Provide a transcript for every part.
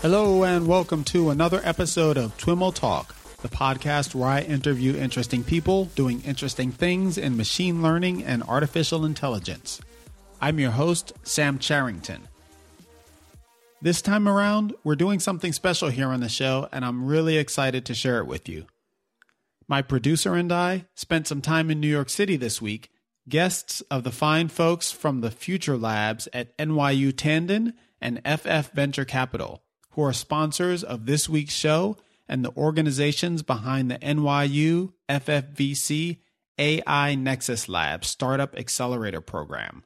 Hello, and welcome to another episode of TWIML Talk, the podcast where I interview interesting people doing interesting things in machine learning and artificial intelligence. I'm your host, Sam Charrington. This time around, we're doing something special here on the show, and I'm really excited to share it with you. My producer and I spent some time in New York City this week, guests of the fine folks from the Future Labs at NYU Tandon and FF Venture Capital who are sponsors of this week's show and the organizations behind the NYU FFVC AI Nexus Lab Startup Accelerator Program.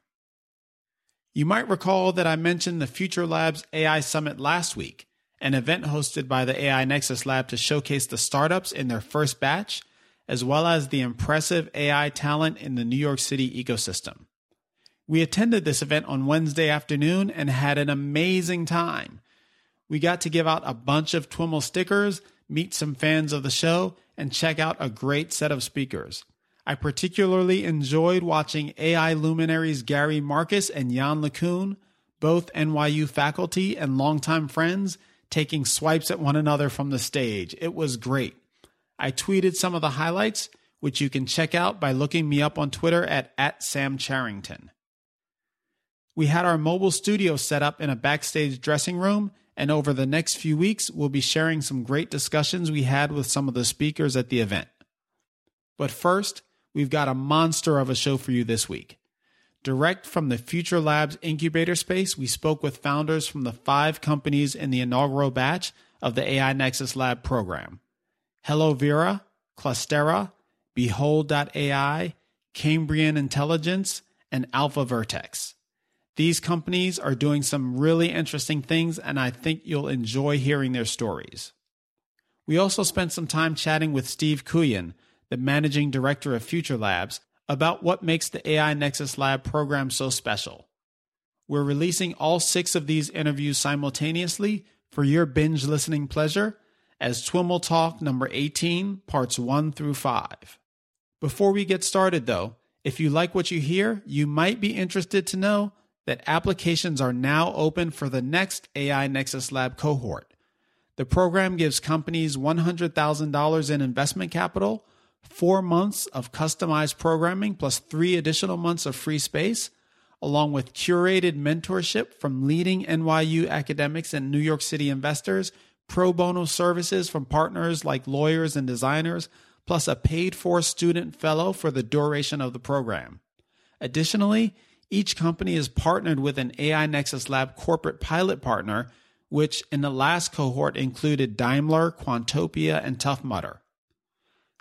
You might recall that I mentioned the Future Labs AI Summit last week, an event hosted by the AI Nexus Lab to showcase the startups in their first batch, as well as the impressive AI talent in the New York City ecosystem. We attended this event on Wednesday afternoon and had an amazing time we got to give out a bunch of TWIML stickers, meet some fans of the show, and check out a great set of speakers. I particularly enjoyed watching AI luminaries Gary Marcus and Yann LeCun, both NYU faculty and longtime friends, taking swipes at one another from the stage. It was great. I tweeted some of the highlights, which you can check out by looking me up on Twitter at, at Sam Charrington. We had our mobile studio set up in a backstage dressing room and over the next few weeks, we'll be sharing some great discussions we had with some of the speakers at the event. But first, we've got a monster of a show for you this week. Direct from the Future Labs incubator space, we spoke with founders from the five companies in the inaugural batch of the AI Nexus Lab program Hello Vera, Clustera, Behold.ai, Cambrian Intelligence, and Alpha Vertex. These companies are doing some really interesting things, and I think you'll enjoy hearing their stories. We also spent some time chatting with Steve Kuyan, the managing director of Future Labs, about what makes the AI Nexus Lab program so special. We're releasing all six of these interviews simultaneously for your binge listening pleasure as TWIML Talk number 18, parts 1 through 5. Before we get started, though, if you like what you hear, you might be interested to know that applications are now open for the next AI Nexus Lab cohort. The program gives companies $100,000 in investment capital, four months of customized programming, plus three additional months of free space, along with curated mentorship from leading NYU academics and New York City investors, pro bono services from partners like lawyers and designers, plus a paid for student fellow for the duration of the program. Additionally, each company is partnered with an AI Nexus Lab corporate pilot partner, which in the last cohort included Daimler, Quantopian, and Tough Mudder.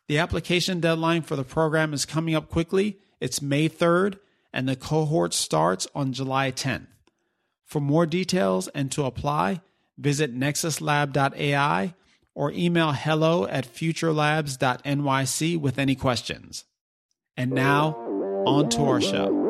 The application deadline for the program is coming up quickly. It's May 3rd, and the cohort starts on July 10th. For more details and to apply, visit nexuslab.ai or email hello at futurelabs.nyc with any questions. And now, on to our show.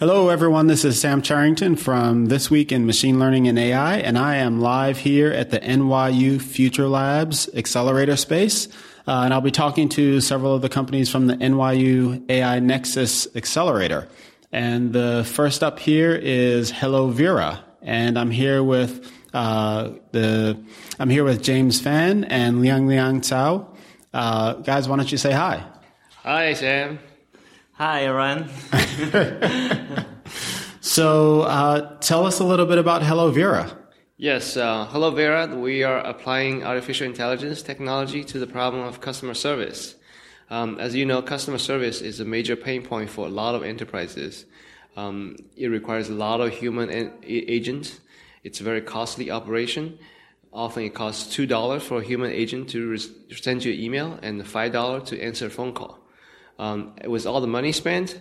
Hello, everyone. This is Sam Charrington from This Week in Machine Learning and AI, and I am live here at the NYU Future Labs Accelerator Space. Uh, and I'll be talking to several of the companies from the NYU AI Nexus Accelerator. And the first up here is Hello Vera, and I'm here with uh, the I'm here with James Fan and Liang Liang Cao. Uh, guys, why don't you say hi? Hi, Sam. Hi, everyone. so, uh, tell us a little bit about Hello Vera. Yes, uh, Hello Vera, we are applying artificial intelligence technology to the problem of customer service. Um, as you know, customer service is a major pain point for a lot of enterprises. Um, it requires a lot of human agents. It's a very costly operation. Often it costs $2 for a human agent to send you an email and $5 to answer a phone call um, with all the money spent,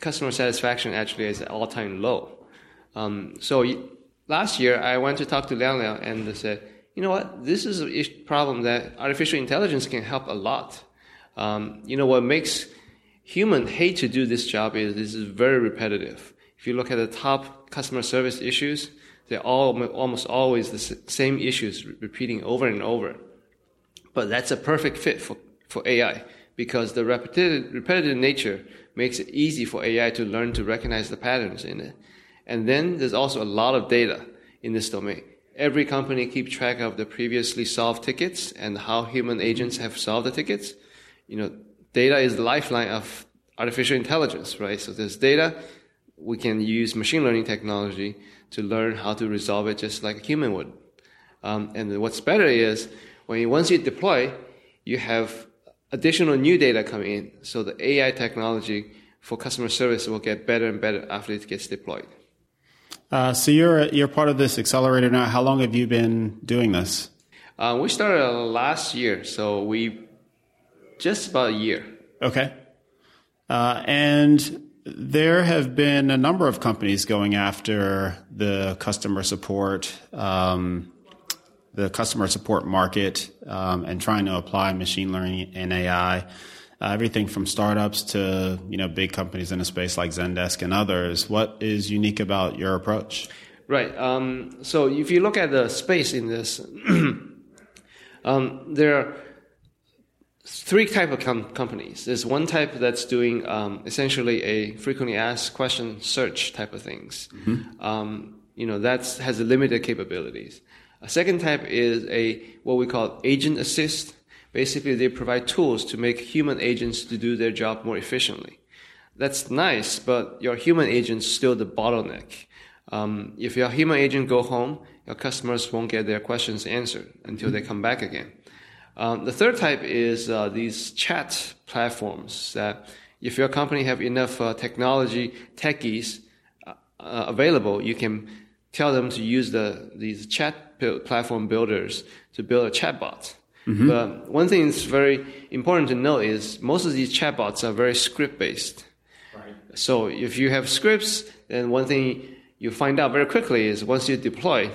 customer satisfaction actually is at all-time low. Um, so last year, I went to talk to Liang Liang and said, you know what, this is a problem that artificial intelligence can help a lot. Um, you know, what makes human hate to do this job is this is very repetitive. if you look at the top customer service issues, they're all almost always the same issues repeating over and over. But that's a perfect fit for, for AI because the repetitive, repetitive nature makes it easy for AI to learn to recognize the patterns in it. And then there's also a lot of data in this domain. Every company keeps track of the previously solved tickets and how human agents have solved the tickets. You know, data is the lifeline of artificial intelligence, right? So there's data. We can use machine learning technology to learn how to resolve it just like a human would. Um, and what's better is when you, once you deploy, you have additional new data coming in. So the AI technology for customer service will get better and better after it gets deployed. Uh, so you're you're part of this accelerator now. How long have you been doing this? Uh, we started last year, so we just about a year. Okay, uh, and there have been a number of companies going after the customer support, um, the customer support market, um, and trying to apply machine learning and AI uh, everything from startups to you know big companies in a space like Zendesk and others. What is unique about your approach? Right. Um, so if you look at the space in this, um, there are three type of com- companies. There's one type that's doing um, essentially a frequently asked question search type of things. Mm-hmm. Um, you know that has limited capabilities. A second type is a what we call agent assist Basically, they provide tools to make human agents to do their job more efficiently. That's nice, but your human agent's still the bottleneck. Um, if your human agent go home, your customers won't get their questions answered until they come back again. Um, the third type is uh, these chat platforms that if your company have enough uh, technology techies uh, uh available, you can tell them to use the these chat platform builders to build a chatbot. Mm-hmm. But one thing that's very important to know is most of these chatbots are very script based. Right. So if you have scripts, then one thing you find out very quickly is once you deploy,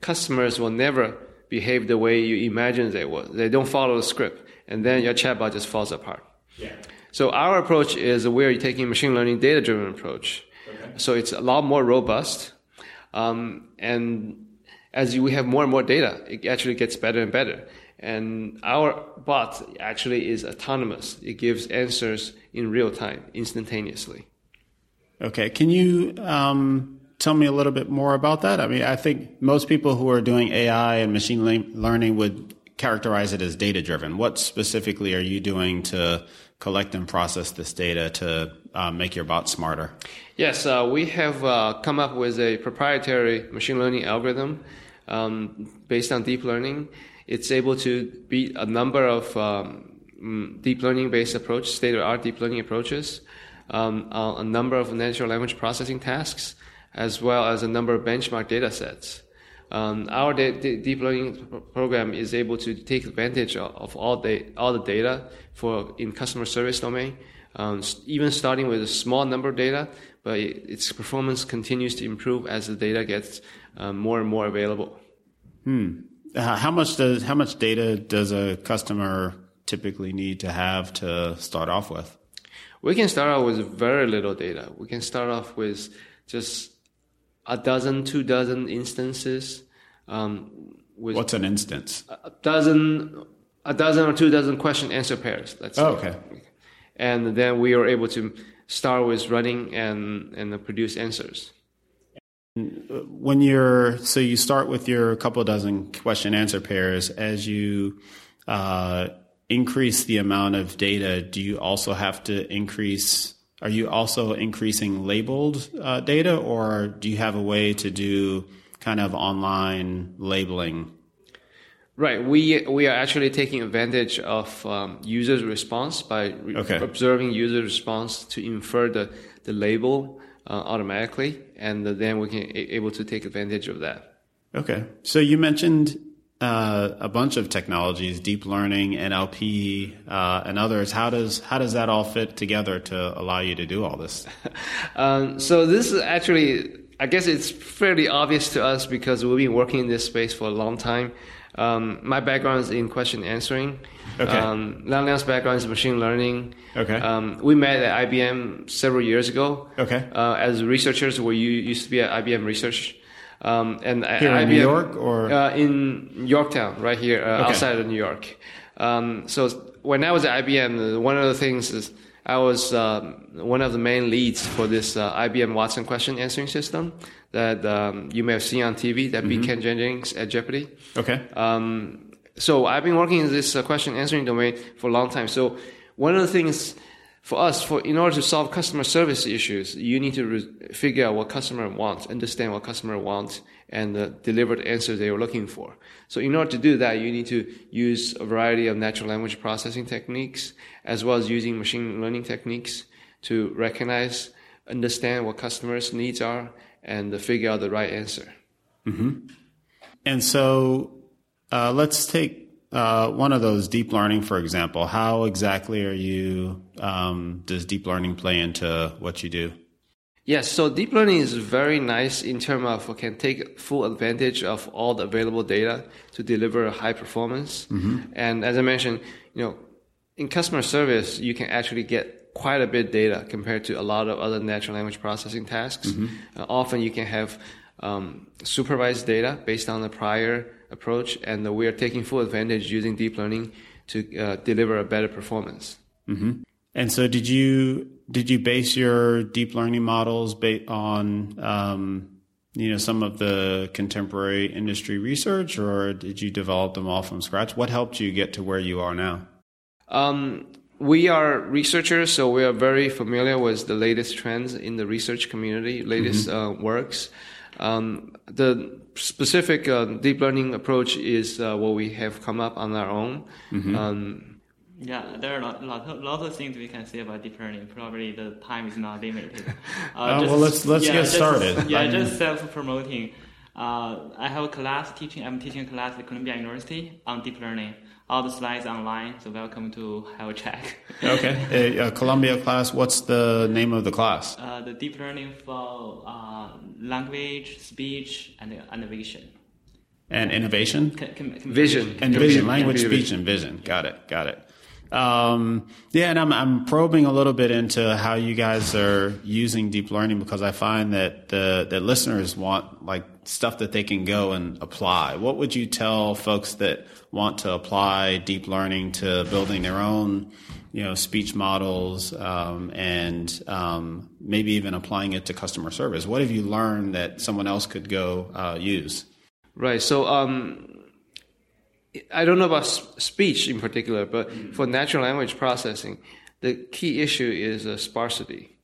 customers will never behave the way you imagine they would. They don't follow the script, and then your chatbot just falls apart. Yeah. So our approach is we're taking machine learning data driven approach. Okay. So it's a lot more robust, um, and as we have more and more data, it actually gets better and better. And our bot actually is autonomous. It gives answers in real time, instantaneously. Okay. Can you um, tell me a little bit more about that? I mean, I think most people who are doing AI and machine learning would characterize it as data driven. What specifically are you doing to collect and process this data to uh, make your bot smarter? Yes, uh, we have uh, come up with a proprietary machine learning algorithm um, based on deep learning it's able to beat a number of um, mm, deep learning based approach, state of art deep learning approaches, um, a number of natural language processing tasks, as well as a number of benchmark data sets. Um, our deep learning program is able to take advantage of, of all, the, all the data for in customer service domain, um, even starting with a small number of data, but it, its performance continues to improve as the data gets um, more and more available. Hmm. Uh, how much does how much data does a customer typically need to have to start off with? We can start off with very little data. We can start off with just a dozen, two dozen instances. Um, What's an instance? A dozen, a dozen or two dozen question answer pairs. Let's oh, okay. And then we are able to start with running and and produce answers. When you're so you start with your couple dozen question answer pairs as you uh, increase the amount of data. Do you also have to increase? Are you also increasing labeled uh, data, or do you have a way to do kind of online labeling? Right. We we are actually taking advantage of um, users' response by re- okay. observing user response to infer the the label uh, automatically, and then we can a- able to take advantage of that. Okay, so you mentioned uh, a bunch of technologies, deep learning, NLP, uh, and others. How does how does that all fit together to allow you to do all this? um, so this is actually I guess it's fairly obvious to us because we've been working in this space for a long time. Um, my background is in question answering. Okay. Um, Liang's background is machine learning. Okay. Um, we met at IBM several years ago. Okay. Uh, as researchers, we u- used to be at IBM Research. Um, and Here in New York or- uh, in Yorktown, right here uh, Okay. outside of New York. Um, so when I was at IBM, one of the things is I was um, one of the main leads for this uh, IBM Watson question answering system that um, you may have seen on TV that beat Ken Jennings at Jeopardy. Okay. Um, so I've been working in this uh, question answering domain for a long time. So one of the things for us, for in order to solve customer service issues, you need to re- figure out what customer wants, understand what customer wants, and the answer they were looking for. So in order to do that, you need to use a variety of natural language processing techniques, as well as using machine learning techniques to recognize, understand what customers' needs are, and figure out the right answer. And so uh, let's take uh, one of those deep learning, for example. How exactly are you, um, does deep learning play into what you do? Yes, so deep learning is very nice in terms of can take full advantage of all the available data to deliver high performance. And as I mentioned, you know, in customer service, you can actually get quite a bit data compared to a lot of other natural language processing tasks. Uh, often you can have um, supervised data based on the prior approach, and we are taking full advantage using deep learning to uh, deliver a better performance. And so did you, did you base your deep learning models based on, um, you know, some of the contemporary industry research or did you develop them all from scratch? What helped you get to where you are now? Um, we are researchers, so we are very familiar with the latest trends in the research community, latest uh, works. Um, the specific uh, deep learning approach is uh, what we have come up on our own. Um, Yeah, there are a lot, lot, of, of things we can say about deep learning. Probably the time is not limited. Uh, Uh, well, let's- let's get just- started. Yeah, Um, just self-promoting. Uh, I have a class teaching. I'm teaching a class at Columbia University on deep learning. All the slides online, so welcome to have a check. Okay. A, a Columbia class, what's the name of the class? Uh, the deep learning for uh, language, speech, and and vision. And innovation? Com- com- com- Vision. And vision, language, computer speech, and vision. Got it. Got it. Um, yeah, and I'm I'm probing a little bit into how you guys are using deep learning because I find that the that listeners want like stuff that they can go and apply. What would you tell folks that want to apply deep learning to building their own, you know, speech models um, and um, maybe even applying it to customer service? What have you learned that someone else could go uh, use? Right. So um, I don't know about speech in particular, but for natural language processing, the key issue is uh, sparsity.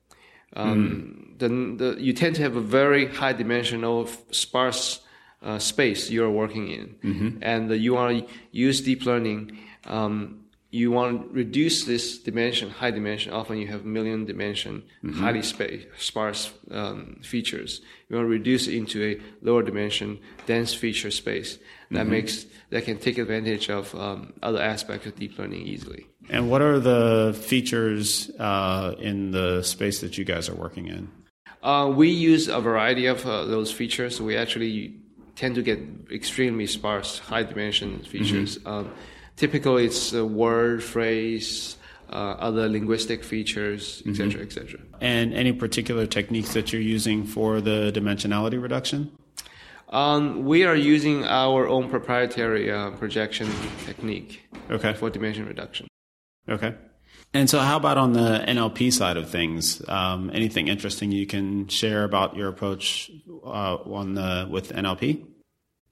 Um, the, the, you tend to have a very high dimensional sparse uh, space you're working in, and uh, you want to use deep learning. Um, you want to reduce this dimension, high dimension. Often you have million dimension, highly space, sparse um, features. You want to reduce it into a lower dimension, dense feature space. That makes that can take advantage of um, other aspects of deep learning easily. And what are the features uh, in the space that you guys are working in? Uh, we use a variety of uh, those features. We actually tend to get extremely sparse, high dimension features. Um, typically, it's a word, phrase, uh, other linguistic features, etc., etc. And any particular techniques that you're using for the dimensionality reduction? Um, we are using our own proprietary uh, projection technique Okay. for dimension reduction. Okay. And so, how about on the NLP side of things? Um, anything interesting you can share about your approach uh, on the with NLP?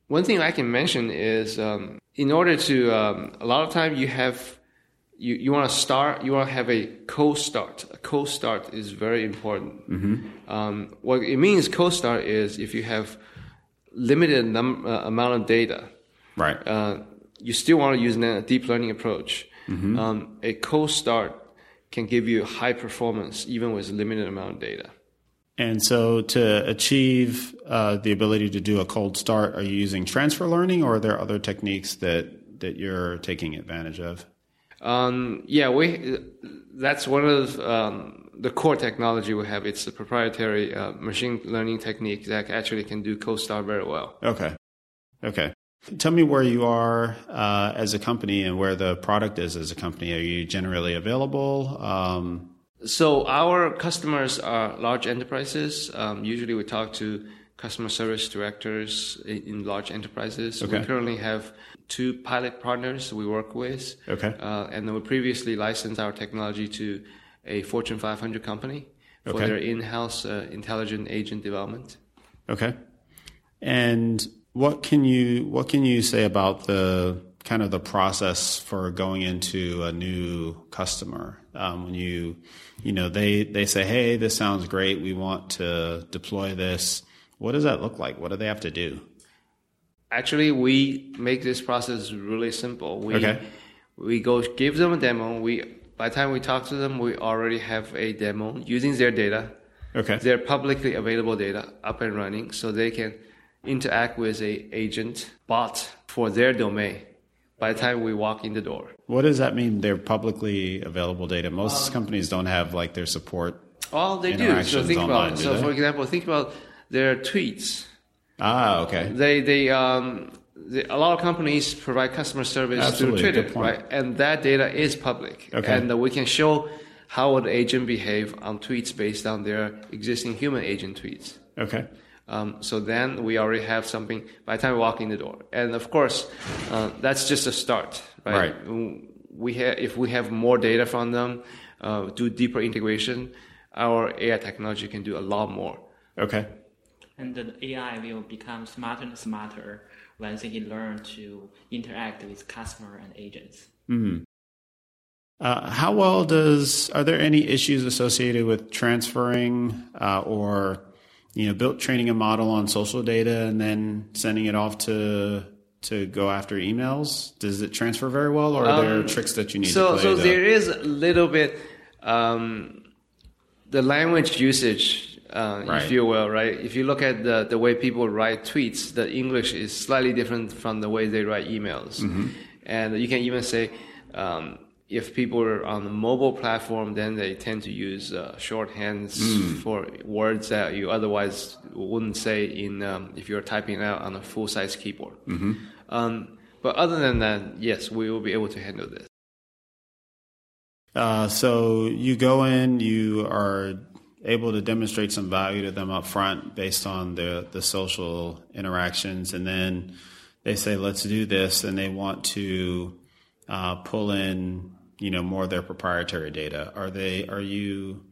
One thing I can mention is um, in order to um, a lot of time you have you, you want to start you want to have a cold start. A cold start is very important. Um, what it means cold start is if you have limited num- uh, amount of data, Right. uh, you still want to use a deep learning approach. Um, a cold start can give you high performance even with limited amount of data. And so, to achieve uh, the ability to do a cold start, are you using transfer learning, or are there other techniques that that you're taking advantage of? Um, yeah, we. That's one of um, the core technology we have. It's a proprietary uh, machine learning technique that actually can do cold start very well. Okay. Okay. Tell me where you are uh, as a company and where the product is as a company. Are you generally available? Um, so our customers are large enterprises. Um, usually, we talk to customer service directors in, in large enterprises. Okay. We currently have two pilot partners we work with. Okay. Uh, and we previously licensed our technology to a Fortune 500 company for Okay. their in-house uh, intelligent agent development. Okay. And what can you what can you say about the kind of the process for going into a new customer um, when you you know they they say hey this sounds great we want to deploy this what does that look like what do they have to do Actually, we make this process really simple. We Okay. we go give them a demo. We by the time we talk to them, we already have a demo using their data, okay their publicly available data up and running, so they can interact with a agent bot for their domain. By the time we walk in the door, what does that mean they're publicly available data most companies don't have like their support oh, they do. So think online, about so they? for example, think about their tweets. ah okay They they um the, a lot of companies provide customer service Absolutely, through Twitter, right? And that data is public, Okay. and uh, we can show how would agent behave on tweets based on their existing human agent tweets. okay Um, so then we already have something by the time we walk in the door, and of course, uh, that's just a start, right? Right. We ha- if we have more data from them, uh, do deeper integration, our AI technology can do a lot more. okay And the AI will become smarter and smarter once he learn to interact with customer and agents. Uh, how well does are there any issues associated with transferring uh, or you know built training a model on social data and then sending it off to to go after emails? Does it transfer very well, or are there Um, tricks that you need so, to play? So to- there is a little bit um, the language usage, uh, Right. if you will, right? If you look at the, the way people write tweets, the English is slightly different from the way they write emails. Mm-hmm. And you can even say, um, if people are on the mobile platform, then they tend to use uh, shorthands Mm. for words that you otherwise wouldn't say in um, if you're typing out on a full size keyboard. Mm-hmm. Um, but other than that, yes, we will be able to handle this. Uh, so you go in, you are able to demonstrate some value to them up front based on the the social interactions, and then they say, "Let's do this," and they want to uh, pull in, you know, more of their proprietary data. Are they? Are you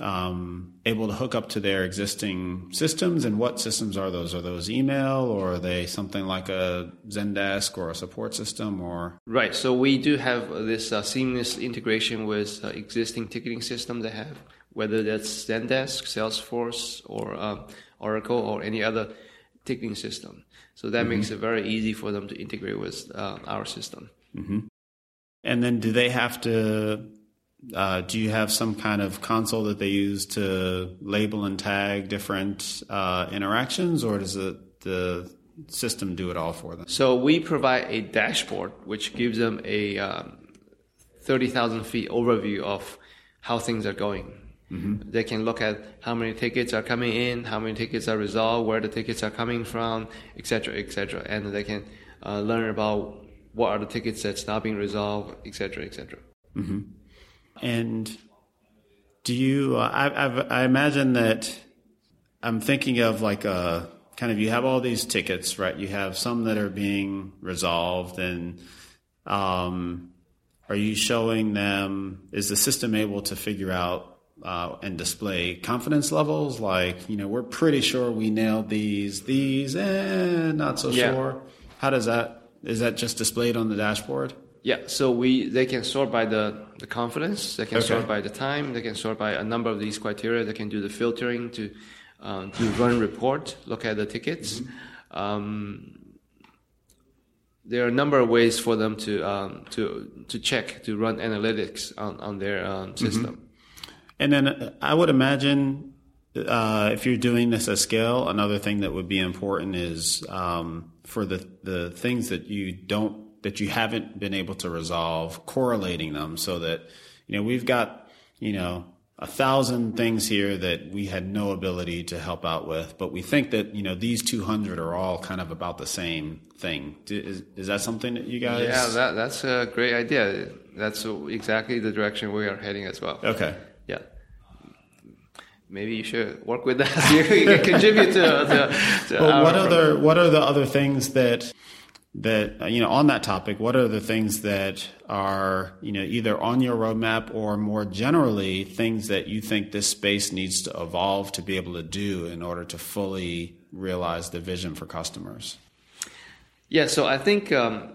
um, able to hook up to their existing systems? And what systems are those? Are those email, or are they something like a Zendesk or a support system, or Right. So we do have this uh, seamless integration with uh, existing ticketing systems they have, whether that's Zendesk, Salesforce, or uh, Oracle, or any other ticketing system. So that makes it very easy for them to integrate with uh, our system. And then do they have to? Uh, do you have some kind of console that they use to label and tag different uh, interactions, or does it, the system do it all for them? So we provide a dashboard which gives them a um, 30,000 feet overview of how things are going. They can look at how many tickets are coming in, how many tickets are resolved, where the tickets are coming from, etc., etc., and they can uh, learn about what are the tickets that's not being resolved, etc., etc. Mhm and do you? Uh, I, I've, I imagine that I'm thinking of like a kind of you have all these tickets, right? You have some that are being resolved, and um, are you showing them? Is the system able to figure out uh, and display confidence levels? Like, you know, we're pretty sure we nailed these, these, and not so Yeah. sure. How does that? Is that just displayed on the dashboard? Yeah, so we they can sort by the, the confidence, they can Okay. sort by the time, they can sort by a number of these criteria. They can do the filtering to um, to run report, look at the tickets. Um, there are a number of ways for them to um, to to check to run analytics on on their um, system. And then uh, I would imagine uh, if you're doing this at scale, another thing that would be important is um, for the the things that you don't that you haven't been able to resolve, correlating them so that you know we've got you know a thousand things here that we had no ability to help out with, but we think that you know these 200 are all kind of about the same thing. Is, is that something that you guys? Yeah, that, that's a great idea. That's exactly the direction we are heading as well. Okay. Yeah. Maybe you should work with us. you can contribute to. to, to well, what other what are the other things that that you know on that topic what are the things that are you know either on your roadmap or more generally things that you think this space needs to evolve to be able to do in order to fully realize the vision for customers yeah so i think um,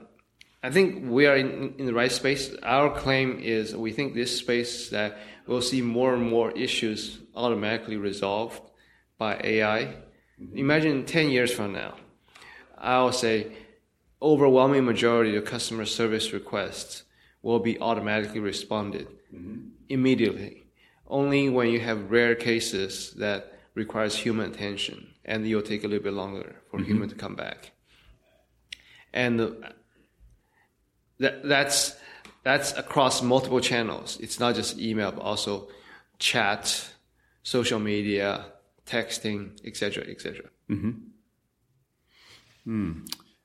i think we are in, in the right space our claim is we think this space that we'll see more and more issues automatically resolved by ai imagine 10 years from now i'll say overwhelming majority of customer service requests will be automatically responded mm-hmm. immediately. Only when you have rare cases that requires human attention and you'll take a little bit longer for mm-hmm. human to come back. And that, that's, that's across multiple channels. It's not just email, but also chat, social media, texting, etc., etc. Mm-hmm. Hmm.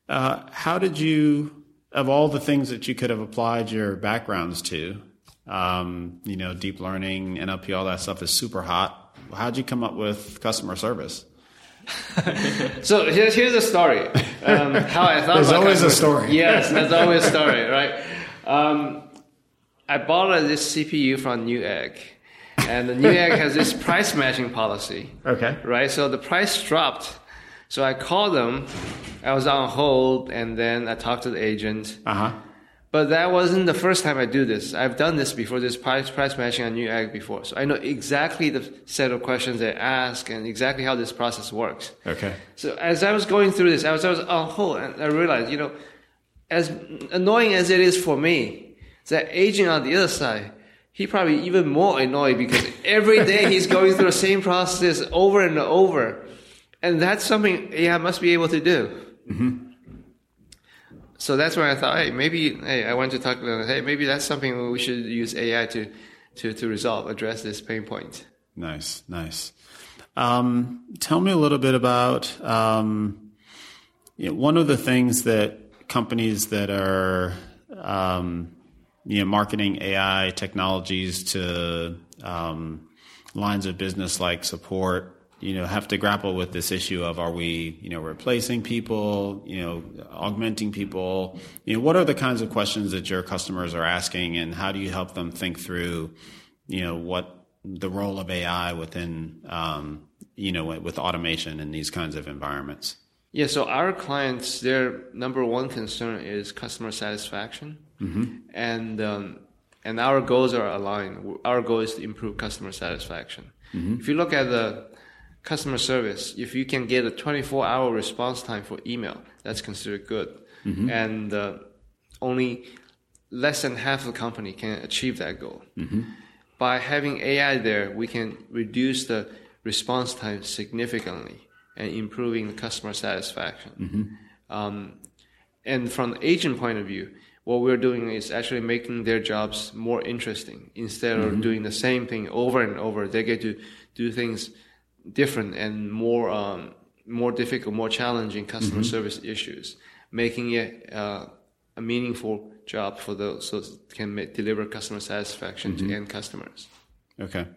Uh, how did you, of all the things that you could have applied your backgrounds to, um, you know, deep learning, NLP, all that stuff is super hot. How'd you come up with customer service? so here's here's a story. Um, how I thought. There's always a story. Yes, there's always a story, right? Um, I bought this CPU from Newegg, and the Newegg has this price matching policy. Okay. Right. So the price dropped so I called them. I was on hold, and then I talked to the agent. Uh huh. But that wasn't the first time I do this. I've done this before, this price, price matching on Newegg before. So I know exactly the set of questions they ask and exactly how this process works. Okay. So as I was going through this, I was, I was on hold and I realized, you know, as annoying as it is for me, that agent on the other side, he probably even more annoyed because every day he's going through the same process over and over. And that's something AI must be able to do. Mm-hmm. So that's why I thought, hey, maybe, hey, I want to talk about, hey, maybe that's something we should use AI to, to, to resolve, address this pain point. Nice, nice. Um, tell me a little bit about um, you know, one of the things that companies that are um, you know marketing AI technologies to um, lines of business like support you know, have to grapple with this issue of are we, you know, replacing people, you know, augmenting people? You know, what are the kinds of questions that your customers are asking and how do you help them think through, you know, what the role of AI within, um, you know, with automation in these kinds of environments? Yeah, so our clients, their number one concern is customer satisfaction. Mm-hmm. And, um, and our goals are aligned. Our goal is to improve customer satisfaction. Mm-hmm. If you look at the customer service, if you can get a 24 hour response time for email, that's considered good. Mm-hmm. And uh, only less than half of the company can achieve that goal. Mm-hmm. By having AI there, we can reduce the response time significantly and improving the customer satisfaction. Mm-hmm. Um, and from the agent point of view, what we're doing is actually making their jobs more interesting. Instead of mm-hmm. doing the same thing over and over, they get to do things different and more um, more difficult, more challenging customer mm-hmm. service issues, making it uh, a meaningful job for those so it can make, deliver customer satisfaction mm-hmm. to end customers. Okay.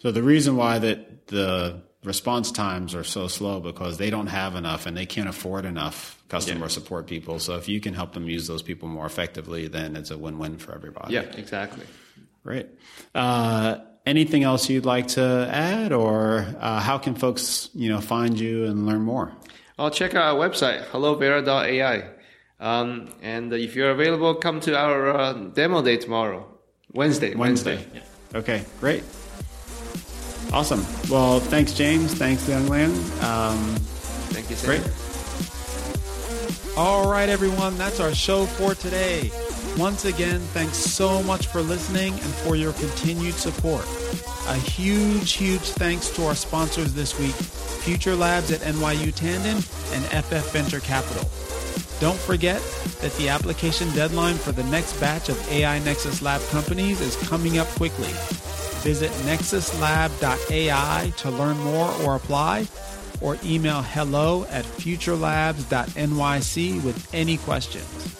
So the reason why that the response times are so slow because they don't have enough and they can't afford enough customer yeah. support people. So if you can help them use those people more effectively, then it's a win-win for everybody. Yeah, exactly. Great. Uh, anything else you'd like to add, or uh, how can folks you know find you and learn more? I'll check out our website, hellovera.ai. Um, and if you're available, come to our uh, demo day tomorrow, Wednesday. Wednesday. Wednesday. Yeah. Okay, great. Awesome. Well, thanks, James. Thanks, Liang Liang. Um, Thank you, Sam. Great. All right, everyone. That's our show for today. Once again, thanks so much for listening and for your continued support. A huge, huge thanks to our sponsors this week Future Labs at NYU Tandon and FF Venture Capital. Don't forget that the application deadline for the next batch of AI Nexus Lab companies is coming up quickly. Visit nexuslab.ai to learn more or apply, or email hello at futurelabs.nyc with any questions.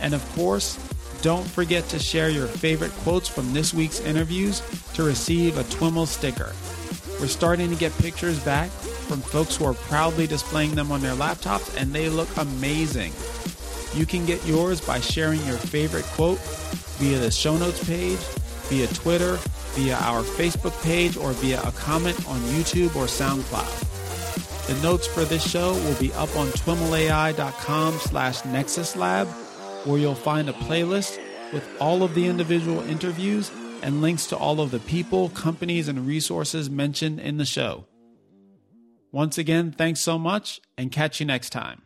And of course, don't forget to share your favorite quotes from this week's interviews to receive a TWIML sticker. We're starting to get pictures back from folks who are proudly displaying them on their laptops, and they look amazing. You can get yours by sharing your favorite quote via the show notes page, via Twitter, via our Facebook page, or via a comment on YouTube or SoundCloud. The notes for this show will be up on twimlai.com slash nexuslab where you'll find a playlist with all of the individual interviews and links to all of the people, companies, and resources mentioned in the show. Once again, thanks so much and catch you next time.